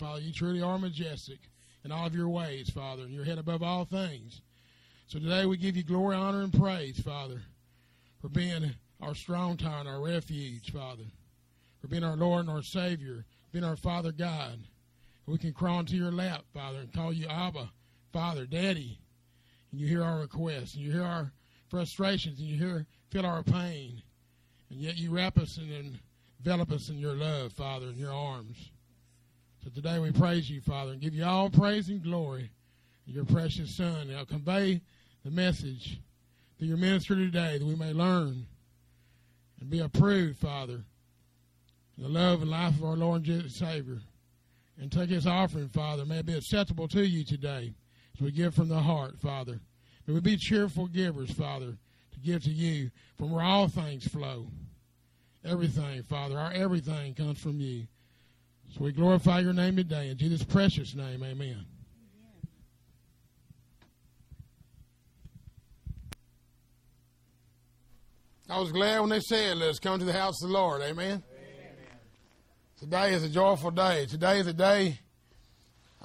majestic in all of your ways, Father, and you're head above all things. So today we give you glory, honor, and praise, Father, for being our strong tower and our refuge, Father, for being our Lord and our Savior, being our Father God. We can crawl into your lap, Father, and call you Abba, Father, Daddy. And you hear our requests, and you hear our frustrations, and you hear feel our pain. And yet you wrap us and envelop us in your love, Father, in your arms. So today we praise you, Father, and give you all praise and glory your precious Son. Now convey the message to your ministry today that we may learn and be approved, Father, in the love and life of our Lord and Jesus Savior. And take his offering, Father. May it be acceptable to you today as we give from the heart, Father. May we be cheerful givers, Father, to give to you from where all things flow. Everything, Father, our everything comes from you. So we glorify your name today. In Jesus' precious name, amen. I was glad when they said, let's come to the house of the Lord. Amen. Amen. Today is a joyful day. Today is a day,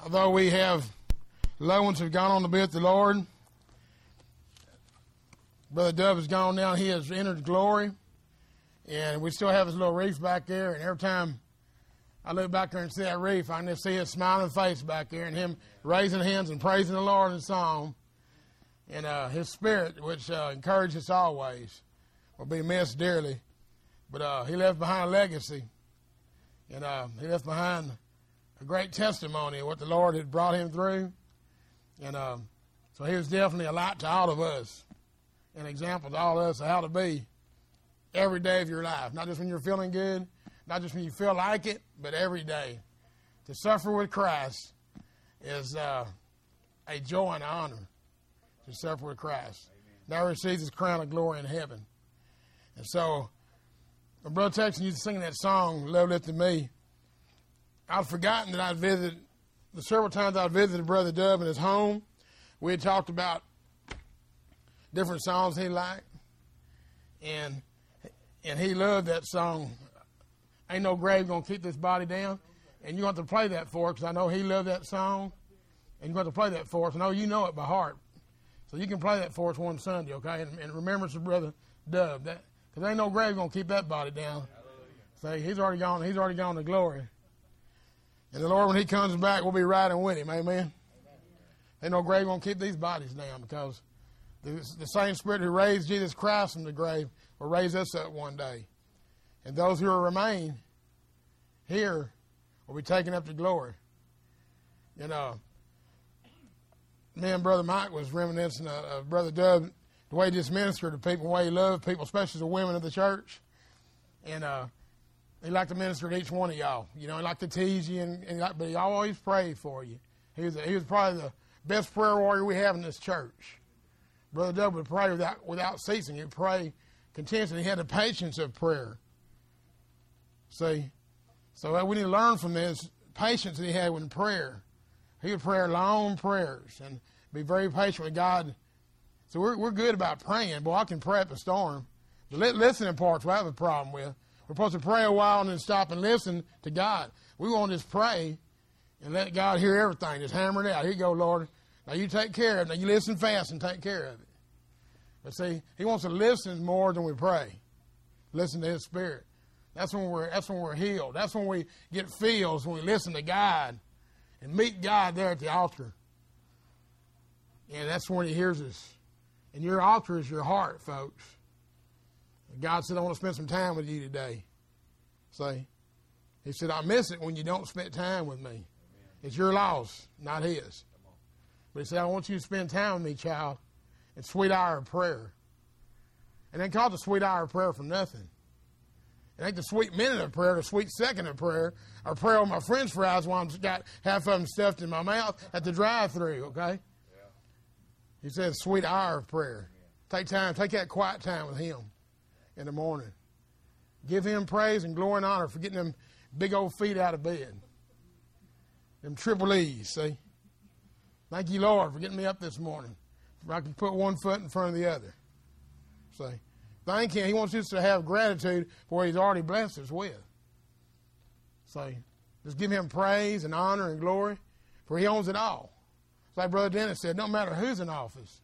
although we have loved ones who have gone on to be with the Lord. Brother Dove has gone now. He has entered glory. And we still have his little wreath back there. And every time I look back there and see that reef. I just see his smiling face back there and him raising hands and praising the Lord in song. And uh, his spirit, which uh, encourages us always, will be missed dearly. But uh, he left behind a legacy. And uh, he left behind a great testimony of what the Lord had brought him through. And uh, so he was definitely a light to all of us, an example to all of us of how to be every day of your life, not just when you're feeling good not just when you feel like it, but every day. To suffer with Christ is uh, a joy and honor to suffer with Christ. Now receives his crown of glory in heaven. And so, my brother Texan used to sing that song, Love Lifted Me. I'd forgotten that I'd visited, the several times I'd visited Brother Dove in his home. We had talked about different songs he liked. And and he loved that song, Ain't no grave gonna keep this body down. And you want to have to play that for us because I know he loved that song. And you want to have to play that for us. I know you know it by heart. So you can play that for us one Sunday, okay? And, and remembrance of Brother Dub. That because ain't no grave gonna keep that body down. Say he's already gone. He's already gone to glory. And the Lord, when He comes back, we'll be riding with Him. Amen. Ain't no grave gonna keep these bodies down because the, the same Spirit who raised Jesus Christ from the grave will raise us up one day. And those who remain here will be taken up to glory. You know, me and Brother Mike was reminiscing of, of Brother Dub, the way he just ministered to people, the way he loved people, especially the women of the church. And uh, he liked to minister to each one of y'all. You know, he liked to tease you, and, and but he always prayed for you. He was, a, he was probably the best prayer warrior we have in this church. Brother Dub would pray without, without ceasing. He'd pray continuously. He had the patience of prayer. See? So we need to learn from this patience that he had with prayer. He would pray long prayers and be very patient with God. So we're, we're good about praying. Boy, I can pray up a storm. The listening parts we have a problem with. We're supposed to pray a while and then stop and listen to God. We want to just pray and let God hear everything. Just hammer it out. Here you go, Lord. Now you take care of it. Now you listen fast and take care of it. But see, He wants to listen more than we pray. Listen to His Spirit. That's when we're that's when we're healed. That's when we get feels when we listen to God and meet God there at the altar. And that's when He hears us. And your altar is your heart, folks. God said, I want to spend some time with you today. Say, He said, I miss it when you don't spend time with me. Amen. It's your loss, not His. But He said, I want you to spend time with me, child. It's sweet hour of prayer. And they call the sweet hour of prayer for nothing. It ain't the sweet minute of prayer, the sweet second of prayer, or prayer on my French fries while I've got half of them stuffed in my mouth at the drive-through. Okay. Yeah. He says, sweet hour of prayer. Yeah. Take time, take that quiet time with Him in the morning. Give Him praise and glory and honor for getting them big old feet out of bed. Them triple E's, see? Thank you, Lord, for getting me up this morning. I can put one foot in front of the other. See? Thank Him. He wants us to have gratitude for what He's already blessed us with. So just give Him praise and honor and glory, for He owns it all. It's like Brother Dennis said, no matter who's in office.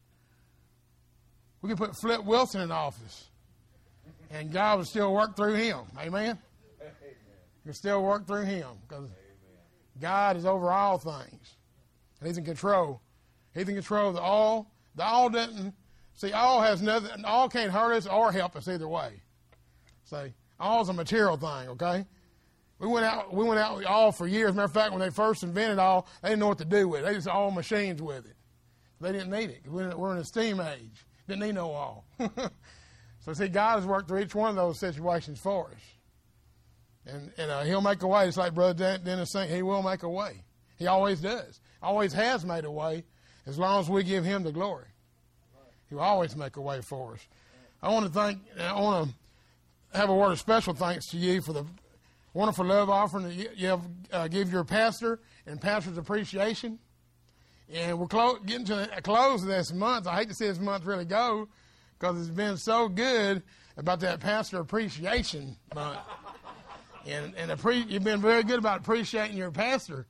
We can put Flip Wilson in office, and God will still work through him. Amen? He still work through him because God is over all things. And He's in control. He's in control of the all. The all doesn't See, all has nothing. All can't hurt us or help us either way. See, all's a material thing. Okay. We went out. We went out with all for years. Matter of fact, when they first invented all, they didn't know what to do with it. They just all machines with it. They didn't need it. We're in a steam age. Didn't need no all. so see, God has worked through each one of those situations for us, and and uh, He'll make a way. It's like Brother Dennis saying, He will make a way. He always does. Always has made a way, as long as we give Him the glory. He will always make a way for us. I want to thank, I want to have a word of special thanks to you for the wonderful love offering that you have uh, give your pastor and pastor's appreciation. And we're clo- getting to a close of this month. I hate to see this month really go because it's been so good about that pastor appreciation month. and and you've been very good about appreciating your pastor.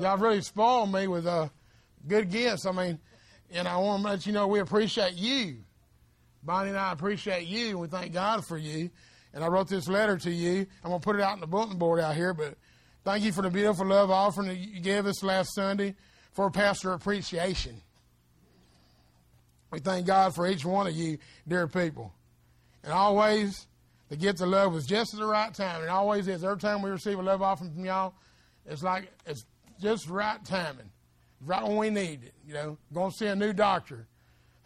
Y'all really spoiled me with uh, good gifts. I mean, and I want to let you know we appreciate you. Bonnie and I appreciate you, and we thank God for you. And I wrote this letter to you. I'm going to put it out in the bulletin board out here, but thank you for the beautiful love offering that you gave us last Sunday for pastor appreciation. We thank God for each one of you, dear people. And always, the gift of love was just at the right time. And always is. Every time we receive a love offering from y'all, it's like it's just right timing right when we need it. You know, going to see a new doctor.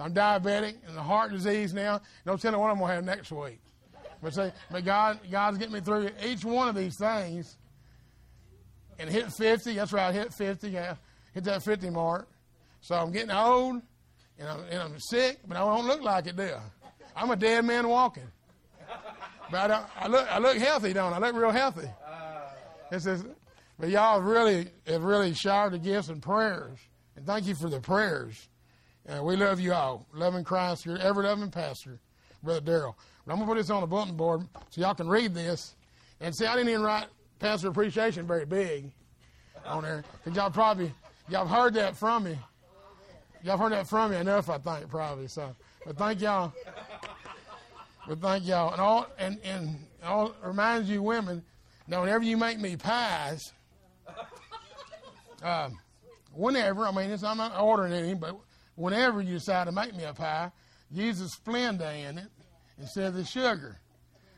I'm diabetic and the heart disease now. Don't tell me what I'm going to have next week. But say, but God, God's getting me through each one of these things. And hit 50. That's right, hit 50. Yeah, hit that 50 mark. So I'm getting old and I'm, and I'm sick, but I don't look like it, do I? I'm a dead man walking. But I, I look, I look healthy, don't I? I look real healthy. It says, but y'all have really have really showered the gifts and prayers. And thank you for the prayers. And we love you all. Loving Christ, your ever loving pastor, Brother Daryl. But I'm gonna put this on the bulletin board so y'all can read this. And see, I didn't even write pastor appreciation very big on there. Because y'all probably y'all have heard that from me. y'all heard that from me enough, I think, probably. So, but thank y'all. But thank y'all, and all and and all reminds you women. Now, whenever you make me pies, uh, whenever I mean, it's, I'm not ordering any, but whenever you decide to make me a pie, use the Splenda in it instead of the sugar.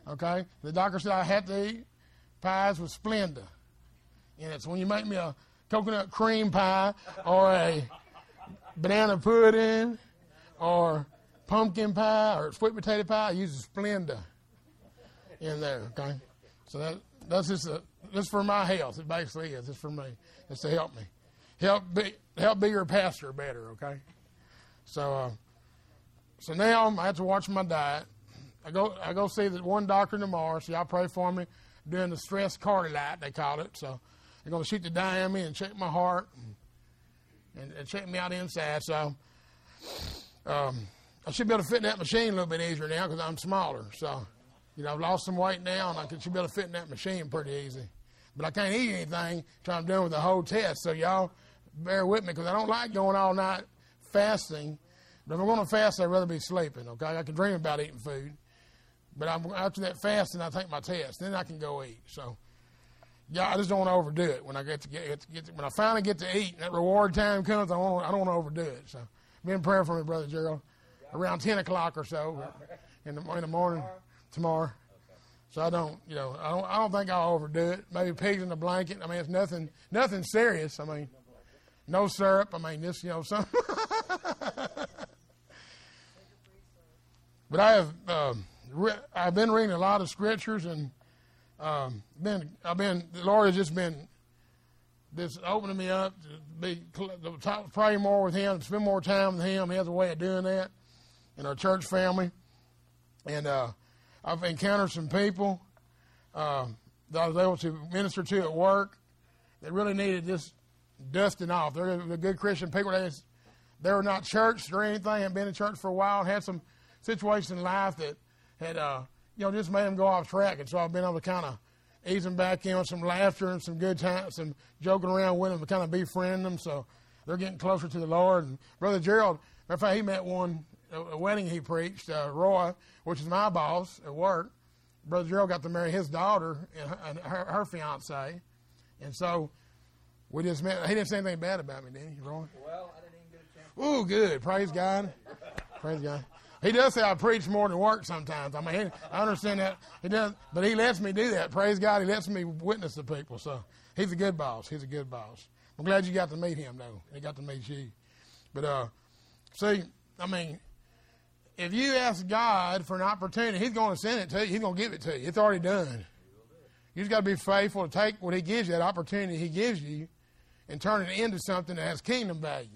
Okay? The doctor said I had to eat pies with Splenda in it. So when you make me a coconut cream pie or a banana pudding or pumpkin pie or sweet potato pie, I use Splenda in there. Okay? So that that's just a, just for my health. It basically is. It's for me. It's to help me, help be help be your pastor better. Okay? So. Uh, so now I have to watch my diet. I go I go see the one doctor tomorrow. So y'all pray for me doing the stress cardiolite they call it. So they're gonna shoot the dye on me and check my heart and, and, and check me out inside. So um, I should be able to fit in that machine a little bit easier now because I'm smaller. So you know I've lost some weight now and I should be able to fit in that machine pretty easy. But I can't eat anything until I'm done with the whole test. So y'all bear with me because I don't like going all night fasting but if I'm going to fast, I'd rather be sleeping, okay? I can dream about eating food. But I'm, after that fasting, I take my test. Then I can go eat. So, yeah, I just don't want to overdo it. When I get to get, get, to, get to, when I finally get to eat and that reward time comes, I, want, I don't want to overdo it. So, be in prayer for me, Brother Gerald, around 10 o'clock or so in the, in the morning tomorrow. So I don't, you know, I don't, I don't think I'll overdo it. Maybe pigs in the blanket. I mean, it's nothing, nothing serious. I mean, no syrup. I mean, this, you know, some. But I have um, re- I've been reading a lot of scriptures and um, been I've been the Lord has just been just opening me up to be to pray more with Him, spend more time with Him. He has a way of doing that in our church family, and uh, I've encountered some people uh, that I was able to minister to at work that really needed just dusting off. They're, good Christian people. They, they were not churched or anything, had been in church for a while, had some situation in life that had, uh, you know, just made them go off track. And so I've been able to kind of ease them back in with some laughter and some good times, some joking around with them to kind of befriend them. So they're getting closer to the Lord. And Brother Gerald, matter of fact, he met one, a wedding he preached, uh, Roy, which is my boss at work. Brother Gerald got to marry his daughter and her, her fiance. And so we just met. He didn't say anything bad about me, did he, Roy? Well, I didn't even get a chance. Oh, good. Praise God. Praise God. He does say I preach more than work sometimes. I mean, I understand that. He does, but he lets me do that. Praise God, he lets me witness to people. So he's a good boss. He's a good boss. I'm glad you got to meet him, though. He got to meet you. But uh, see, I mean, if you ask God for an opportunity, He's going to send it to you. He's going to give it to you. It's already done. You just got to be faithful to take what He gives you, that opportunity He gives you, and turn it into something that has kingdom value.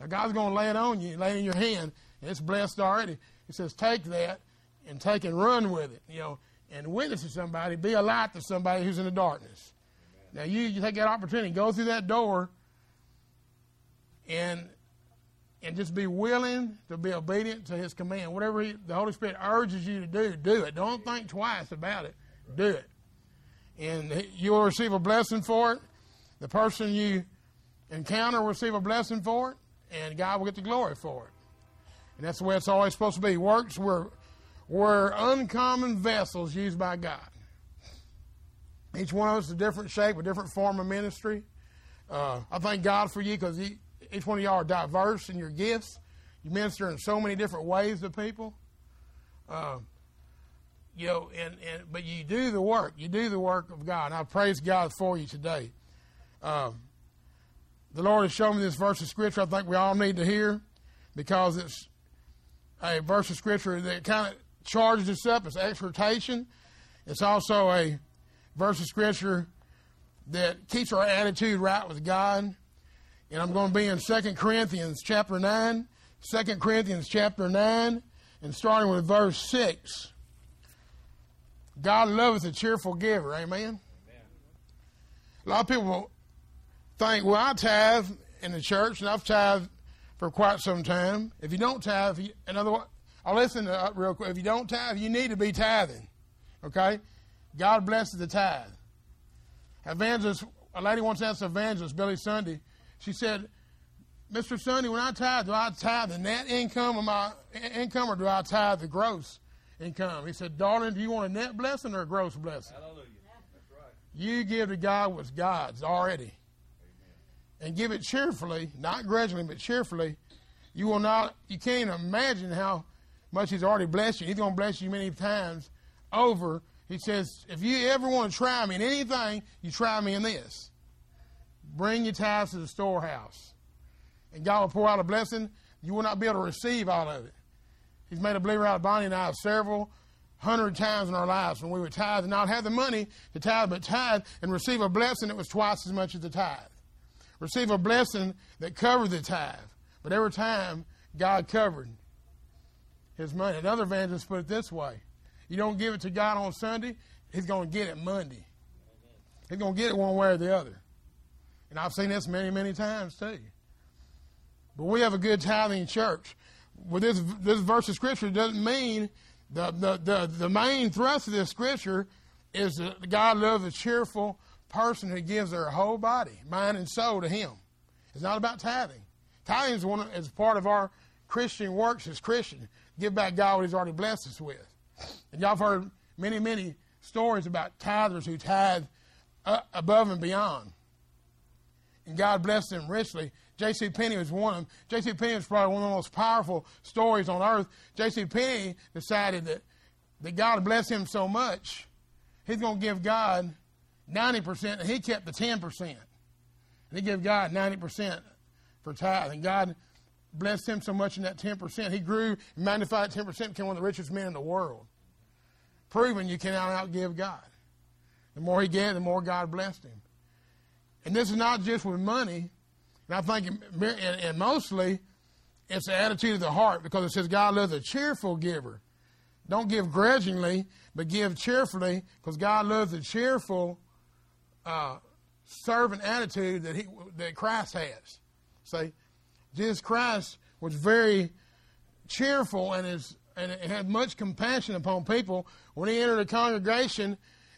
Now, God's going to lay it on you, lay it in your hand, it's blessed already. He says, take that and take and run with it, you know, and witness to somebody, be a light to somebody who's in the darkness. Amen. Now you, you take that opportunity, go through that door and and just be willing to be obedient to his command. Whatever he, the Holy Spirit urges you to do, do it. Don't think twice about it. Do it. And you will receive a blessing for it. The person you encounter will receive a blessing for it, and God will get the glory for it. And that's the way it's always supposed to be. Works were, were uncommon vessels used by God. Each one of us is a different shape, a different form of ministry. Uh, I thank God for you because each one of y'all are diverse in your gifts. You minister in so many different ways to people. Uh, you know, and, and but you do the work. You do the work of God. And I praise God for you today. Uh, the Lord has shown me this verse of scripture. I think we all need to hear because it's a verse of scripture that kind of charges us up. It's exhortation. It's also a verse of scripture that keeps our attitude right with God. And I'm going to be in 2 Corinthians chapter 9. 2 Corinthians chapter 9, and starting with verse 6. God loveth a cheerful giver. Amen? Amen. A lot of people think, well, I tithe in the church, and I've tithed for quite some time. If you don't tithe, in other words, I'll oh, listen to that real quick. If you don't tithe, you need to be tithing. Okay? God blesses the tithe. Evangelist, a lady once asked evangelist, Billy Sunday, she said, Mr. Sunday, when I tithe, do I tithe the net income of my income or do I tithe the gross income? He said, Darling, do you want a net blessing or a gross blessing? Hallelujah. That's right. You give to God what's God's already. And give it cheerfully, not grudgingly, but cheerfully. You will not, you can't imagine how much He's already blessed you. He's going to bless you many times over. He says, if you ever want to try me in anything, you try me in this. Bring your tithes to the storehouse and God will pour out a blessing, you will not be able to receive all of it. He's made a believer out of Bonnie and I several hundred times in our lives when we would tithe and not have the money to tithe, but tithe and receive a blessing that was twice as much as the tithe. Receive a blessing that covered the tithe. But every time, God covered his money. Another evangelist put it this way You don't give it to God on Sunday, he's going to get it Monday. He's going to get it one way or the other. And I've seen this many, many times too. But we have a good tithing church. With this this verse of scripture doesn't mean the, the, the, the main thrust of this scripture is that God loves a cheerful person who gives their whole body, mind, and soul to Him. It's not about tithing. Tithing is, one, is part of our Christian works as Christian. Give back God what He's already blessed us with. And y'all have heard many, many stories about tithers who tithe above and beyond. And God blessed him richly. J.C. Penney was one of them. J.C. Penney was probably one of the most powerful stories on earth. J.C. Penney decided that, that God blessed him so much, he's going to give God 90%, and he kept the 10%. And he gave God 90% for tithe. And God blessed him so much in that 10%. He grew and magnified 10%, became one of the richest men in the world. Proving you cannot outgive God. The more he gave, the more God blessed him. And this is not just with money, and I think, and, and mostly, it's the attitude of the heart because it says God loves a cheerful giver. Don't give grudgingly, but give cheerfully because God loves a cheerful uh, servant attitude that he that Christ has. See, Jesus Christ was very cheerful and is and had much compassion upon people when he entered a congregation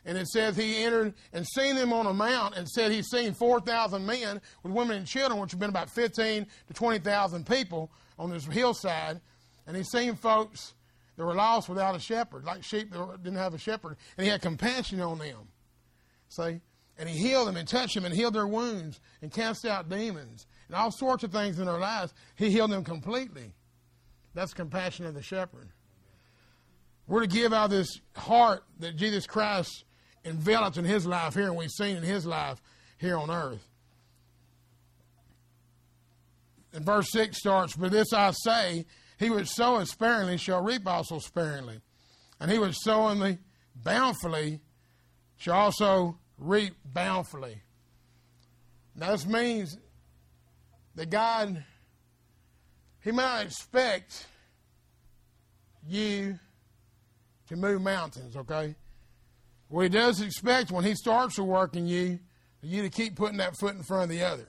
and it says he entered and seen them on a mount and said he's seen 4,000 men with women and children, which have been about 15 to 20,000 people on this hillside. And he's seen folks that were lost without a shepherd, like sheep that didn't have a shepherd. And he had compassion on them. See? And he healed them and touched them and healed their wounds and cast out demons and all sorts of things in their lives. He healed them completely. That's compassion of the shepherd. We're to give out this heart that Jesus Christ enveloped in his life here and we've seen in his life here on earth. And verse 6 starts, But this I say, he which soweth sparingly shall reap also sparingly. And he which soweth bountifully shall also reap bountifully. Now, this means that God, He might expect you to move mountains, okay? What he does expect when he starts to work in you, you to keep putting that foot in front of the other.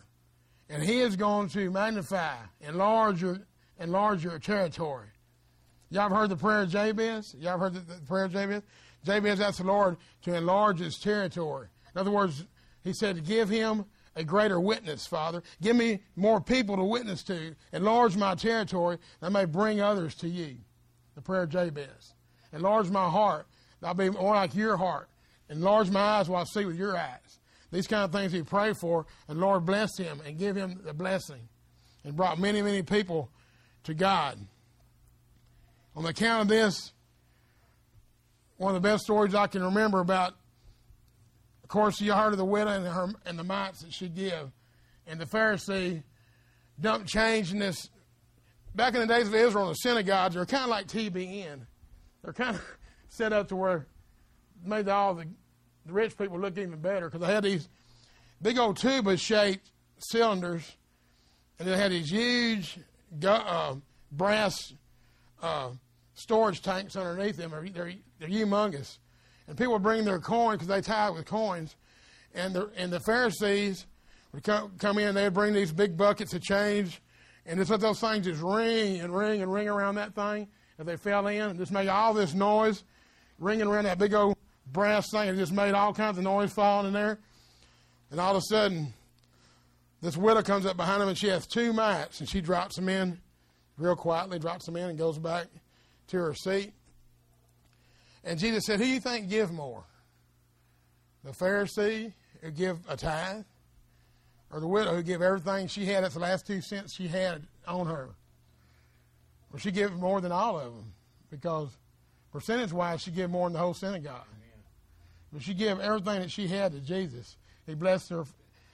And he is going to magnify, enlarge your, enlarge your territory. Y'all have heard the prayer of Jabez? Y'all have heard the, the prayer of Jabez? Jabez asked the Lord to enlarge his territory. In other words, he said, give him a greater witness, Father. Give me more people to witness to. Enlarge my territory that may bring others to you. The prayer of Jabez. Enlarge my heart I'll be more like your heart. Enlarge my eyes while I see with your eyes. These kind of things he prayed for, and Lord bless him and give him the blessing. And brought many, many people to God. On the account of this, one of the best stories I can remember about, of course, you heard of the widow and, her, and the mites that she gave. And the Pharisee dumped change in this. Back in the days of Israel, the synagogues are kind of like TBN. They're kind of set up to where made all the, the rich people look even better because they had these big old tuba shaped cylinders and they had these huge uh, brass uh, storage tanks underneath them. They're, they're, they're humongous. And people would bring their coins because they tied with coins. And the, and the Pharisees would come, come in, they'd bring these big buckets of change. And just let those things just ring and ring and ring around that thing as they fell in and just make all this noise ringing around that big old brass thing. It just made all kinds of noise falling in there. And all of a sudden, this widow comes up behind him and she has two mats and she drops them in real quietly, drops them in and goes back to her seat. And Jesus said, Who do you think give more? The Pharisee who give a tithe, or the widow who give everything she had, that's the last two cents she had on her? Well, she gave more than all of them because percentage wise, she gave more than the whole synagogue. But she gave everything that she had to Jesus. He blessed her.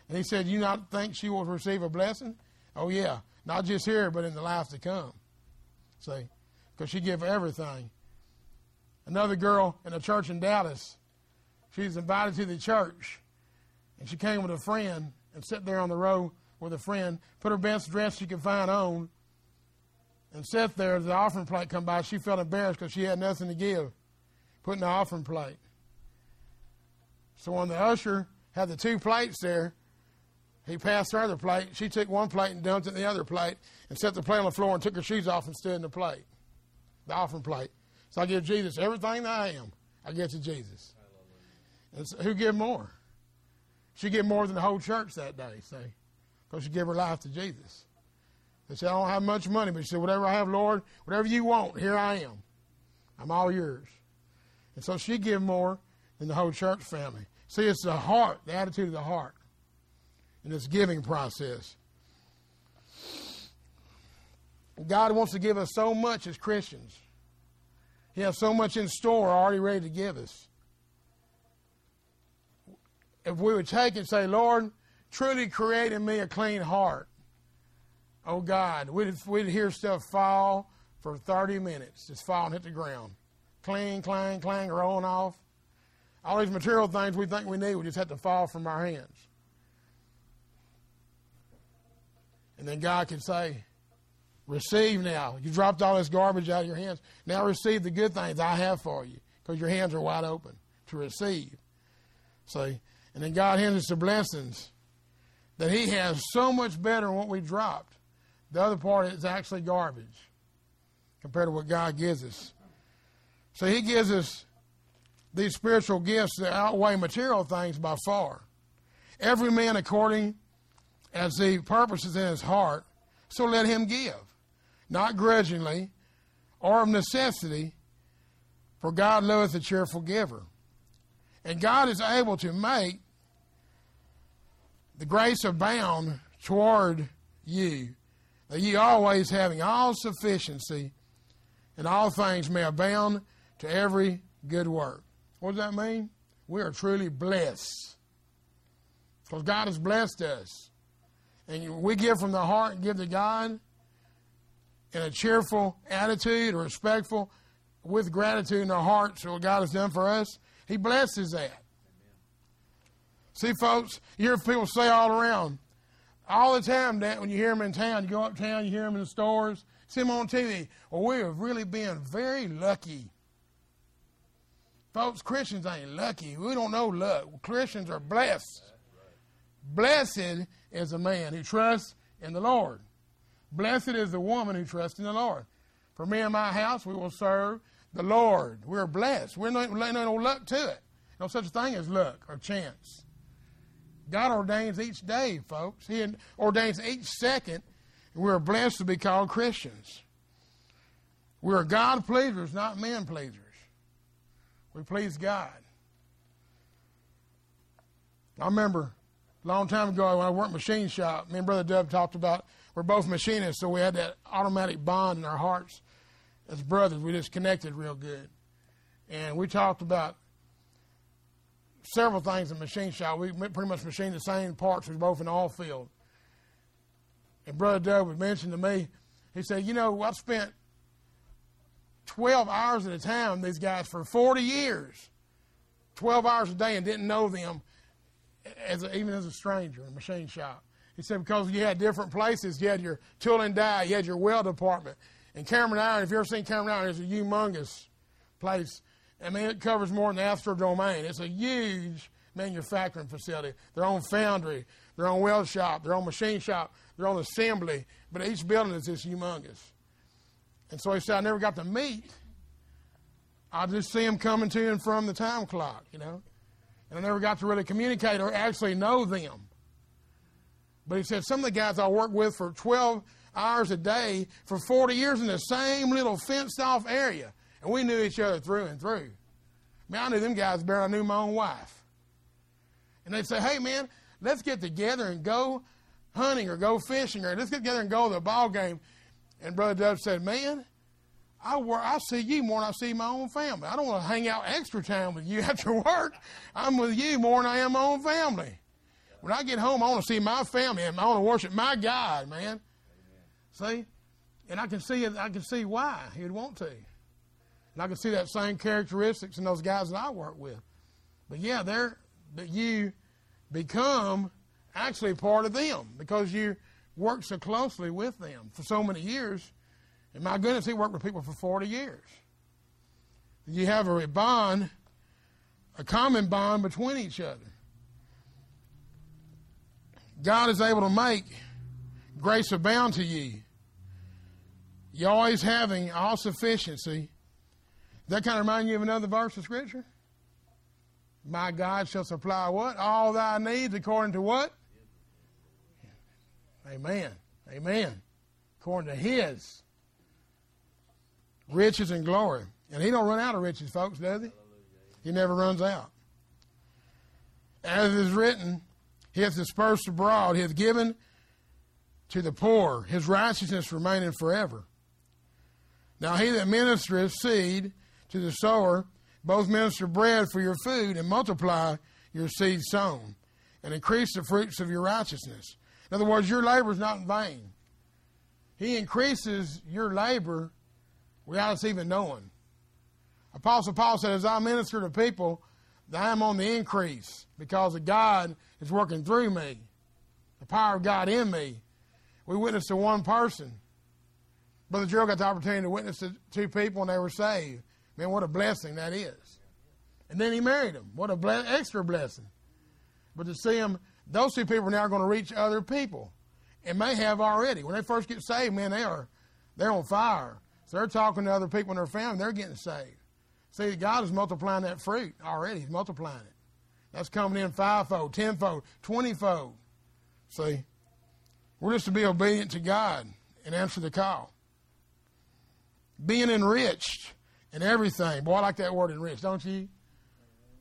And he said, You not think she will receive a blessing? Oh, yeah. Not just here, but in the life to come. See? Because she gave everything. Another girl in a church in Dallas, she's invited to the church. And she came with a friend and sat there on the row with a friend, put her best dress she could find on, and sat there the offering plate come by. She felt embarrassed because she had nothing to give, putting the offering plate. So when the usher had the two plates there, he passed her the plate. She took one plate and dumped it in the other plate and set the plate on the floor and took her shoes off and stood in the plate, the offering plate. So I give Jesus everything that I am. I give to Jesus. And so who give more? She gave more than the whole church that day, see, because she gave her life to Jesus. They said, I don't have much money, but she said, whatever I have, Lord, whatever you want, here I am. I'm all yours. And so she gave more than the whole church family. See, it's the heart, the attitude of the heart in this giving process. God wants to give us so much as Christians. He has so much in store already ready to give us. If we would take and say, Lord, truly create in me a clean heart. Oh God, we'd, we'd hear stuff fall for 30 minutes, just fall and hit the ground. Clang, clang, clang, rolling off. All these material things we think we need, we just have to fall from our hands. And then God can say, Receive now. You dropped all this garbage out of your hands. Now receive the good things I have for you because your hands are wide open to receive. See? And then God hands us the blessings that He has so much better than what we dropped. The other part is actually garbage compared to what God gives us. So He gives us these spiritual gifts that outweigh material things by far. Every man according as he purposes in his heart, so let him give, not grudgingly or of necessity, for God loveth a cheerful giver. And God is able to make the grace abound toward you, that ye always having all sufficiency and all things may abound to every good work. What does that mean? We are truly blessed. Because God has blessed us. And we give from the heart and give to God in a cheerful attitude, respectful, with gratitude in our hearts for what God has done for us. He blesses that. Amen. See, folks, you hear people say all around, all the time that when you hear them in town, you go uptown, you hear them in the stores, see them on TV. Well, we have really been very lucky. Folks, Christians ain't lucky. We don't know luck. Christians are blessed. Blessed is a man who trusts in the Lord. Blessed is the woman who trusts in the Lord. For me and my house, we will serve the Lord. We're blessed. We're not no luck to it. No such thing as luck or chance. God ordains each day, folks. He ordains each second. We're blessed to be called Christians. We're God pleasers, not man pleasers. We please God. I remember a long time ago when I worked machine shop, me and Brother Dub talked about we're both machinists, so we had that automatic bond in our hearts as brothers. We just connected real good. And we talked about several things in machine shop. We pretty much machined the same parts. We were both in the oil field. And Brother Dub would mention to me, he said, You know, I've spent 12 hours at a time these guys for 40 years. 12 hours a day and didn't know them as a, even as a stranger in a machine shop. He said because you had different places. You had your tool and die. You had your weld department. And Cameron Iron, if you've ever seen Cameron Iron, it's a humongous place. I mean, it covers more than the Astrodome. It's a huge manufacturing facility. Their own foundry, their own weld shop, their own machine shop, their own assembly. But each building is just humongous. And so he said, I never got to meet. I just see them coming to and from the time clock, you know. And I never got to really communicate or actually know them. But he said some of the guys I worked with for 12 hours a day for 40 years in the same little fenced off area. And we knew each other through and through. I mean, I knew them guys better than I knew my own wife. And they'd say, hey, man, let's get together and go hunting or go fishing or let's get together and go to the ball game. And Brother Dub said, man, I, work, I see you more than I see my own family. I don't want to hang out extra time with you after work. I'm with you more than I am my own family. When I get home, I want to see my family and I want to worship my God, man. See? And I can see I can see why he'd want to. And I can see that same characteristics in those guys that I work with. But yeah, they're that you become actually part of them because you work so closely with them for so many years. And my goodness, he worked with people for 40 years. You have a bond, a common bond between each other. God is able to make grace abound to you. You always having all sufficiency. That kind of remind you of another verse of Scripture? My God shall supply what? All thy needs according to what? Amen. Amen. According to his riches and glory. And he don't run out of riches, folks, does he? He never runs out. As is written, he hath dispersed abroad, he hath given to the poor, his righteousness remaining forever. Now he that ministereth seed to the sower, both minister bread for your food and multiply your seed sown, and increase the fruits of your righteousness. In other words, your labor is not in vain. He increases your labor without us even knowing. Apostle Paul said, As I minister to people, I am on the increase because God is working through me, the power of God in me. We witnessed to one person. Brother Gerald got the opportunity to witness to two people and they were saved. Man, what a blessing that is. And then he married him. What a ble- extra blessing. But to see them, those two people are now going to reach other people and may have already. When they first get saved, man, they are they're on fire. So they're talking to other people in their family, they're getting saved. See, God is multiplying that fruit already. He's multiplying it. That's coming in fivefold, tenfold, twentyfold. See, we're just to be obedient to God and answer the call. Being enriched in everything. Boy, I like that word enriched, don't you?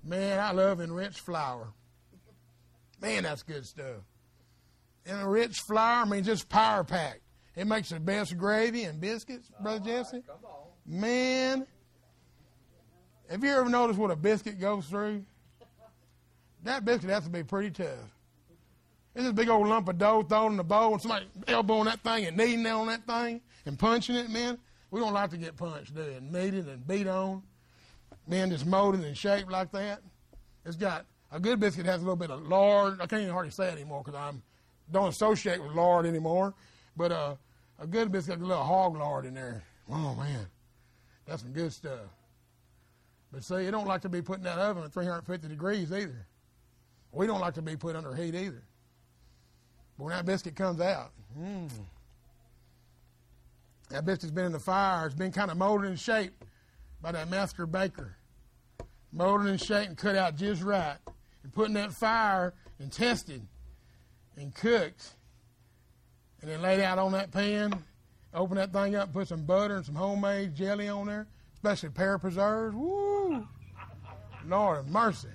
Man, I love enriched flour. Man, that's good stuff. And Enriched flour, I mean, just power packed. It makes the best gravy and biscuits, Brother Jesse. Man, have you ever noticed what a biscuit goes through? That biscuit has to be pretty tough. It's this big old lump of dough thrown in the bowl, and somebody elbowing that thing and kneading on that thing and punching it, man. We don't like to get punched, do? And kneaded and beat on. Man, just molded and shaped like that. It's got a good biscuit has a little bit of lard. I can't even hardly say it anymore because I don't associate with lard anymore. But uh, a good biscuit has a little hog lard in there. Oh man, that's some good stuff. But see, you don't like to be put in that oven at 350 degrees either. We don't like to be put under heat either. But when that biscuit comes out, mm, that biscuit's been in the fire. It's been kind of molded and shaped by that master baker. Molded and shaped and cut out just right. And put in that fire and tested and cooked. And then laid out on that pan. Open that thing up, put some butter and some homemade jelly on there, especially pear preserves. Woo! Lord of mercy.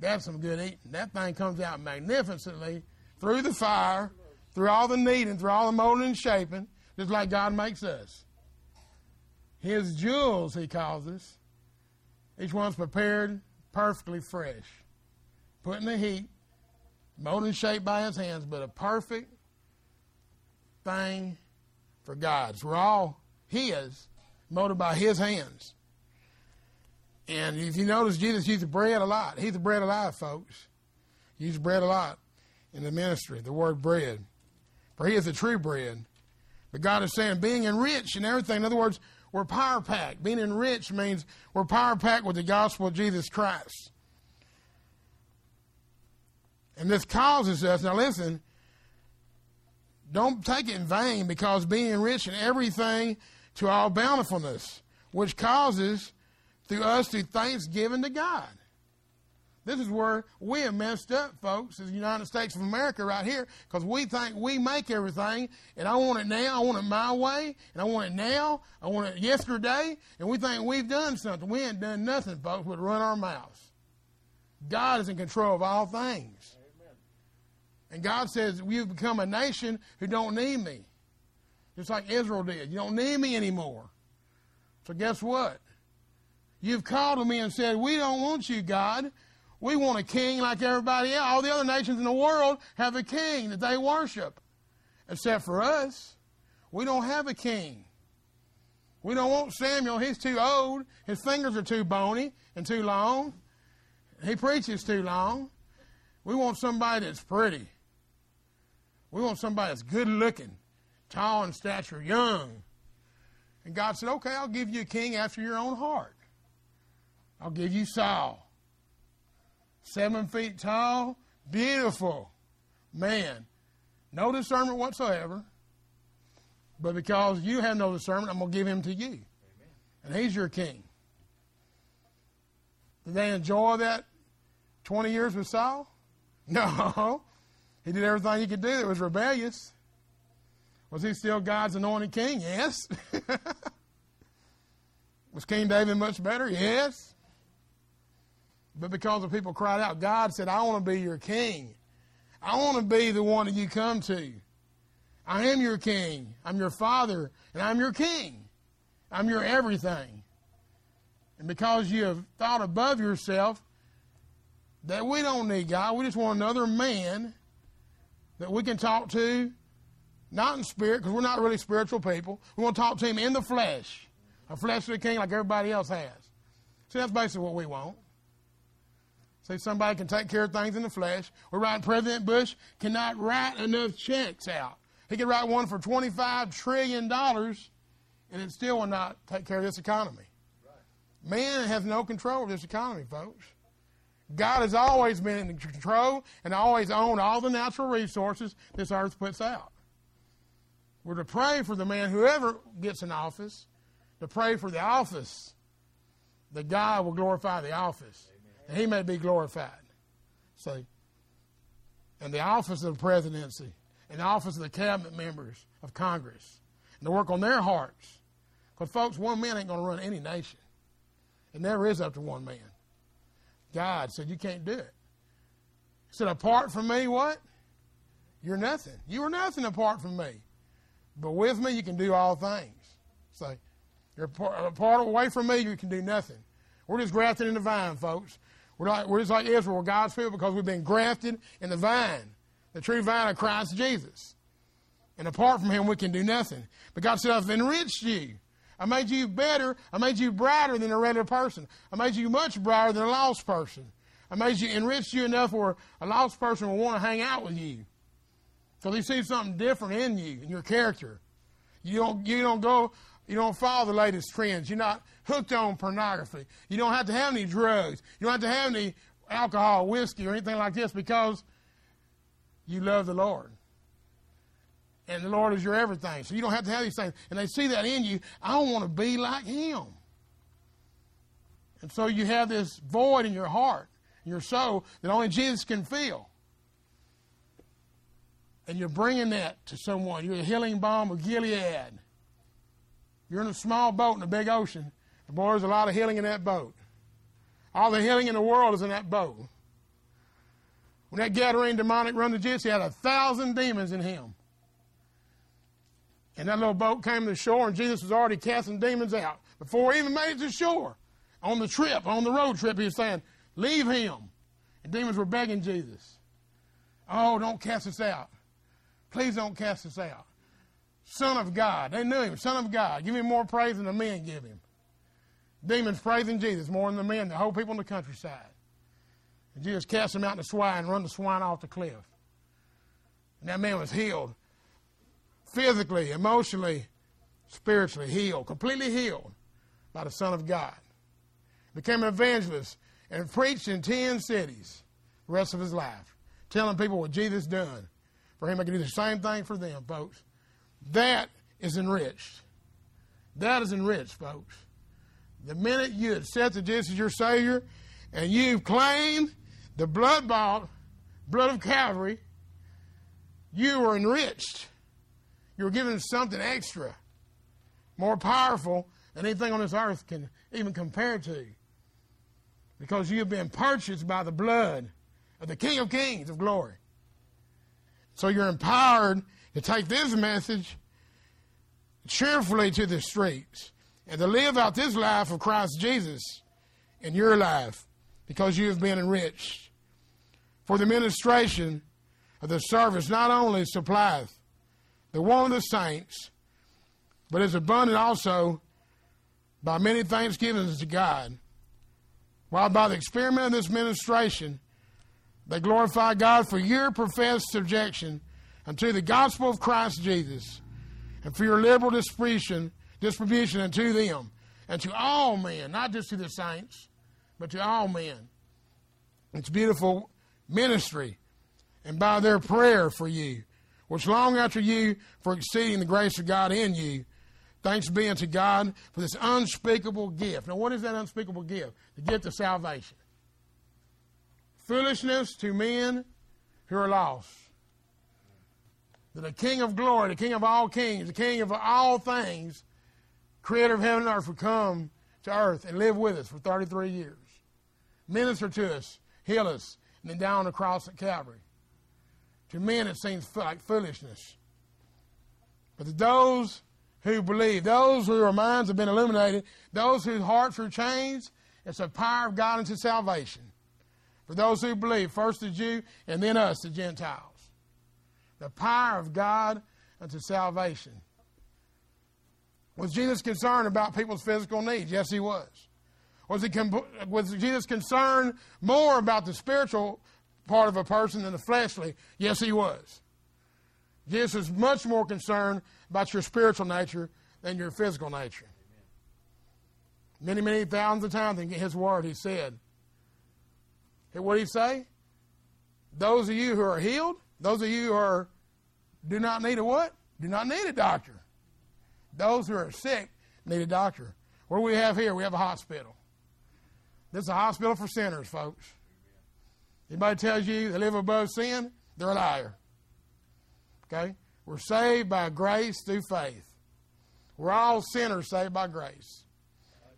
That's some good eating. That thing comes out magnificently through the fire, through all the kneading, through all the molding and shaping, just like God makes us. His jewels, he calls us. Each one's prepared perfectly fresh. Put in the heat, molded and shaped by his hands, but a perfect thing for God's. We're all his, molded by his hands. And if you notice, Jesus used bread a lot. He's the bread alive, folks. He used bread a lot in the ministry, the word bread. For he is the true bread. But God is saying being enriched in everything. In other words, we're power packed. Being enriched means we're power packed with the gospel of Jesus Christ. And this causes us, now listen, don't take it in vain because being enriched in everything to all bountifulness, which causes through us through thanksgiving to God. This is where we have messed up, folks, as the United States of America right here, because we think we make everything, and I want it now, I want it my way, and I want it now, I want it yesterday, and we think we've done something. We ain't done nothing, folks, but run our mouths. God is in control of all things. Amen. And God says, You've become a nation who don't need me. Just like Israel did. You don't need me anymore. So guess what? You've called to me and said, We don't want you, God. We want a king like everybody else. All the other nations in the world have a king that they worship. Except for us. We don't have a king. We don't want Samuel. He's too old. His fingers are too bony and too long. He preaches too long. We want somebody that's pretty. We want somebody that's good looking, tall in stature, young. And God said, Okay, I'll give you a king after your own heart. I'll give you Saul seven feet tall, beautiful man. No discernment whatsoever. But because you have no discernment, I'm going to give him to you. Amen. And he's your king. Did they enjoy that 20 years with Saul? No. He did everything he could do that was rebellious. Was he still God's anointed king? Yes. was King David much better? Yes. But because the people cried out, God said, I want to be your king. I want to be the one that you come to. I am your king. I'm your father, and I'm your king. I'm your everything. And because you have thought above yourself that we don't need God, we just want another man that we can talk to, not in spirit, because we're not really spiritual people. We want to talk to him in the flesh, a fleshly king like everybody else has. See, that's basically what we want. See, somebody can take care of things in the flesh. We're writing President Bush cannot write enough checks out. He could write one for $25 trillion, and it still will not take care of this economy. Man has no control of this economy, folks. God has always been in control and always owned all the natural resources this earth puts out. We're to pray for the man, whoever gets in office, to pray for the office, that God will glorify the office and he may be glorified. See? And the office of the presidency, and the office of the cabinet members of Congress, and to work on their hearts. Because, folks, one man ain't going to run any nation. It never is up to one man. God said, You can't do it. He said, Apart from me, what? You're nothing. You are nothing apart from me. But with me, you can do all things. Say, you're apart away from me, you can do nothing. We're just grafted in the vine, folks. We're, not, we're just like Israel, God's people because we've been grafted in the vine, the true vine of Christ Jesus. And apart from Him, we can do nothing. But God said, I've enriched you. I made you better. I made you brighter than a regular person. I made you much brighter than a lost person. I made you enrich you enough where a lost person will want to hang out with you. Because he sees something different in you, in your character. You don't, you don't go, you don't follow the latest trends. You're not hooked on pornography. You don't have to have any drugs. You don't have to have any alcohol, whiskey, or anything like this because you love the Lord. And the Lord is your everything. So you don't have to have these things. And they see that in you. I don't want to be like Him. And so you have this void in your heart, in your soul, that only Jesus can fill. And you're bringing that to someone. You're the healing balm of Gilead. You're in a small boat in a big ocean, Boy, there's a lot of healing in that boat. All the healing in the world is in that boat. When that Gadarene demoniac run to Jesus, he had a thousand demons in him. And that little boat came to the shore, and Jesus was already casting demons out before he even made it to shore. On the trip, on the road trip, he was saying, Leave him. And demons were begging Jesus, Oh, don't cast us out. Please don't cast us out. Son of God. They knew him, Son of God. Give him more praise than the men give him. Demons praising Jesus more than the men, the whole people in the countryside. And Jesus cast them out in the swine and run the swine off the cliff. And that man was healed. Physically, emotionally, spiritually healed, completely healed by the Son of God. Became an evangelist and preached in 10 cities the rest of his life, telling people what Jesus done for him. I can do the same thing for them, folks. That is enriched. That is enriched, folks. The minute you accept Jesus as your Savior and you've claimed the blood bought, blood of Calvary, you were enriched. You were given something extra, more powerful than anything on this earth can even compare to. Because you have been purchased by the blood of the King of Kings of glory. So you're empowered to take this message cheerfully to the streets and to live out this life of Christ Jesus in your life because you have been enriched. For the ministration of the service not only supplieth the want of the saints, but is abundant also by many thanksgivings to God. While by the experiment of this ministration, they glorify God for your professed subjection unto the gospel of Christ Jesus, and for your liberal distribution, distribution unto them, and to all men, not just to the saints, but to all men. It's beautiful ministry, and by their prayer for you, which long after you for exceeding the grace of God in you, thanks be unto God for this unspeakable gift. Now, what is that unspeakable gift? The gift of salvation. Foolishness to men who are lost. That the King of glory, the King of all kings, the King of all things, creator of heaven and earth, would come to earth and live with us for 33 years. Minister to us, heal us, and then down on the cross at Calvary. To men, it seems like foolishness. But to those who believe, those whose minds have been illuminated, those whose hearts are changed, it's the power of God unto salvation. For those who believe, first the Jew and then us, the Gentiles. The power of God unto salvation. Was Jesus concerned about people's physical needs? Yes, he was. Was, he, was Jesus concerned more about the spiritual part of a person than the fleshly? Yes, he was. Jesus is much more concerned about your spiritual nature than your physical nature. Many, many thousands of times in his word, he said, what did he say? Those of you who are healed, those of you who are do not need a what? Do not need a doctor. Those who are sick need a doctor. What do we have here? We have a hospital. This is a hospital for sinners, folks. Anybody tells you they live above sin, they're a liar. Okay? We're saved by grace through faith. We're all sinners saved by grace.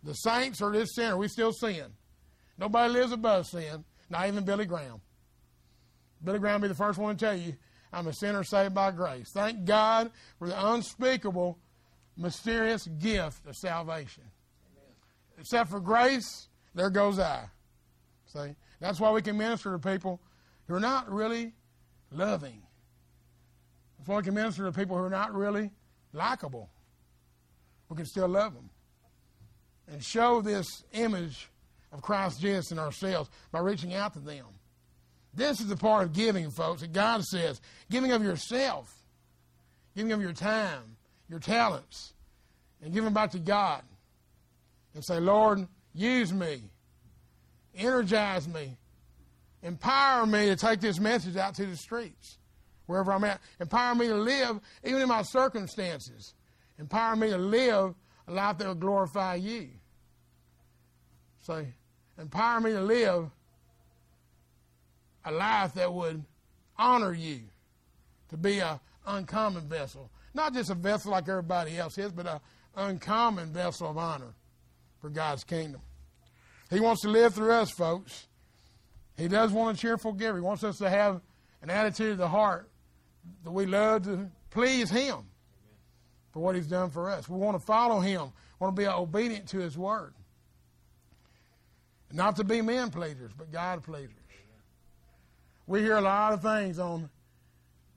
The saints are this sinner. We still sin. Nobody lives above sin, not even Billy Graham. Billy Graham be the first one to tell you, I'm a sinner saved by grace. Thank God for the unspeakable, mysterious gift of salvation. Amen. Except for grace, there goes I. See? That's why we can minister to people who are not really loving. That's why we can minister to people who are not really likable. We can still love them. And show this image of Christ Jesus in ourselves by reaching out to them. This is the part of giving, folks, that God says giving of yourself, giving of your time, your talents, and giving back to God. And say, Lord, use me, energize me, empower me to take this message out to the streets, wherever I'm at. Empower me to live, even in my circumstances. Empower me to live a life that will glorify you. Say, empower me to live a life that would honor you, to be an uncommon vessel. Not just a vessel like everybody else is, but an uncommon vessel of honor for God's kingdom. He wants to live through us, folks. He does want a cheerful giver. He wants us to have an attitude of the heart that we love to please Him for what He's done for us. We want to follow Him, we want to be obedient to His word. Not to be men pleasers, but God pleasers. We hear a lot of things on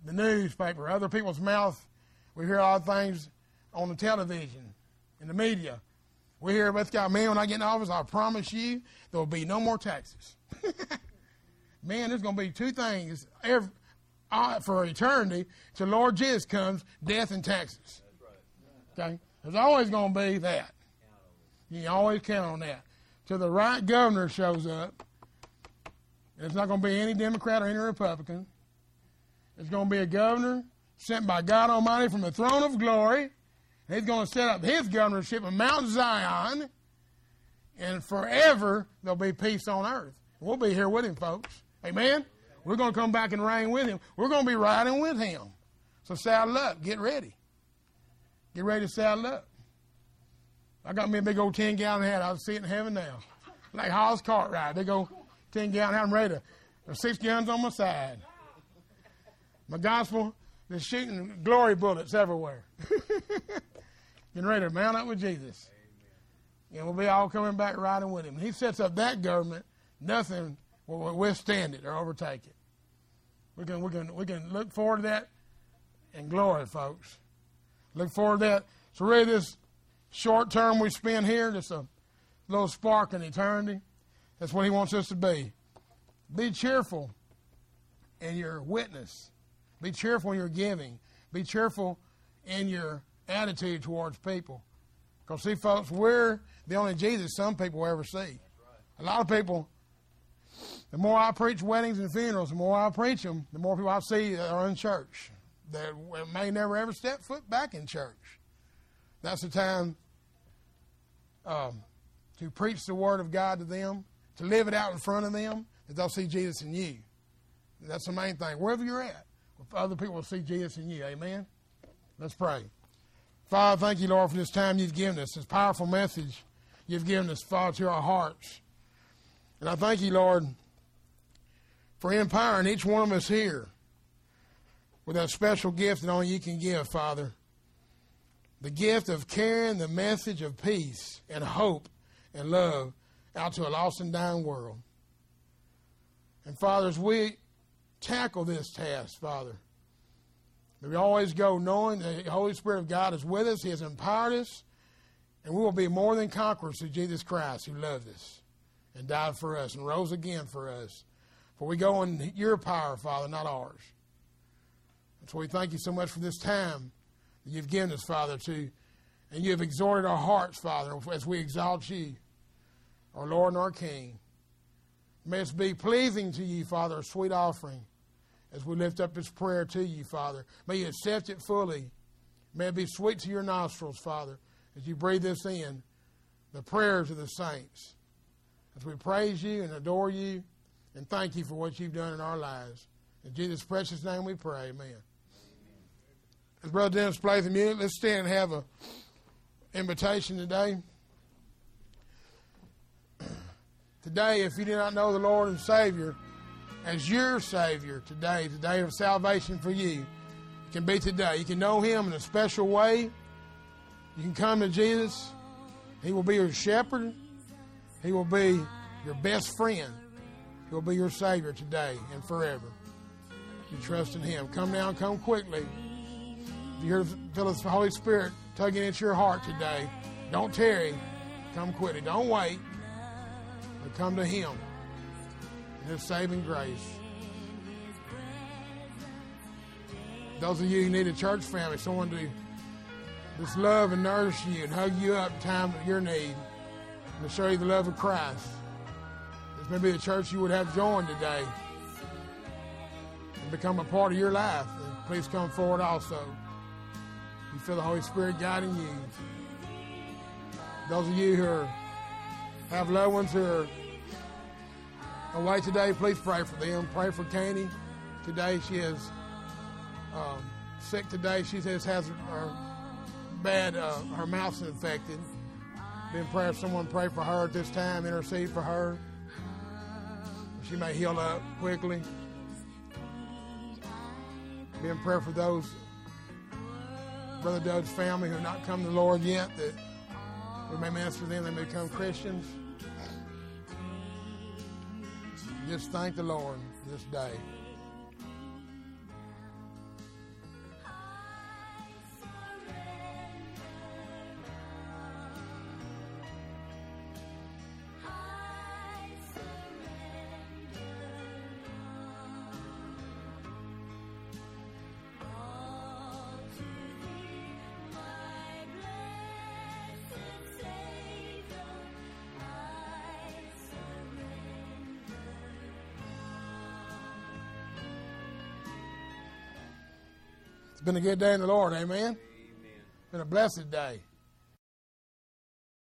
the newspaper, other people's mouth. We hear a lot of things on the television, in the media. We hear about this guy, man, when I get in office, I promise you there will be no more taxes. man, there's going to be two things every, uh, for eternity till Lord Jesus comes death and taxes. Okay? There's always going to be that. You always count on that till the right governor shows up. It's not going to be any Democrat or any Republican. It's going to be a governor sent by God Almighty from the throne of glory. He's going to set up his governorship in Mount Zion, and forever there'll be peace on earth. We'll be here with him, folks. Amen? We're going to come back and reign with him. We're going to be riding with him. So saddle up. Get ready. Get ready to saddle up. I got me a big old 10 gallon hat. I'll see it in heaven now. Like Hoss Cartwright. They old 10 gallon. I'm ready. There's six guns on my side. My gospel is shooting glory bullets everywhere. Getting ready to mount up with Jesus. And we'll be all coming back riding with him. He sets up that government, nothing will withstand it or overtake it. We can, we can, we can look forward to that in glory, folks. Look forward to that. So, really, this short term we spend here, just a little spark in eternity, that's what he wants us to be. Be cheerful in your witness. Be cheerful in your giving. Be cheerful in your attitude towards people. Because, see, folks, we're the only Jesus some people will ever see. A lot of people, the more I preach weddings and funerals, the more I preach them, the more people I see that are in church that may never ever step foot back in church. That's the time um, to preach the Word of God to them, to live it out in front of them, that they'll see Jesus in you. That's the main thing. Wherever you're at, other people will see Jesus in you. Amen? Let's pray. Father, thank you, Lord, for this time you've given us, this powerful message you've given us, Father, to our hearts. And I thank you, Lord, for empowering each one of us here with that special gift that only you can give, Father. The gift of carrying the message of peace and hope and love out to a lost and dying world. And Father, as we tackle this task, Father, we always go knowing the Holy Spirit of God is with us, He has empowered us, and we will be more than conquerors through Jesus Christ who loved us and died for us and rose again for us. For we go in your power, Father, not ours. And so we thank you so much for this time that you've given us, Father, to, and you have exhorted our hearts, Father, as we exalt you, our Lord and our King. May it be pleasing to you, Father, a sweet offering as we lift up this prayer to you, Father. May you accept it fully. May it be sweet to your nostrils, Father, as you breathe this in, the prayers of the saints. As we praise you and adore you and thank you for what you've done in our lives. In Jesus' precious name we pray. Amen. As Brother Dennis plays the music, let's stand and have an invitation today. Today, if you do not know the Lord and Savior as your Savior today, the day of salvation for you, it can be today. You can know Him in a special way. You can come to Jesus. He will be your shepherd. He will be your best friend. He will be your Savior today and forever. You trust in Him. Come now, come quickly. If you feel the Holy Spirit tugging at your heart today, don't tarry. Come quickly. Don't wait. But come to Him in His saving grace. Those of you who need a church family, someone to just love and nourish you and hug you up in time of your need and to show you the love of Christ. This may be the church you would have joined today and become a part of your life. And please come forward also. You feel the Holy Spirit guiding you. Those of you who are, have loved ones who are away today, please pray for them. Pray for Candy. Today she is um, sick today. She says has her bad, uh, her mouth's infected. Been prayer, someone pray for her at this time, intercede for her. She may heal up quickly. Be in prayer for those Brother Doug's family who have not come to the Lord yet, that we may minister to them, they may become Christians. Just thank the Lord this day. It's been a good day in the Lord, amen? amen. Been a blessed day.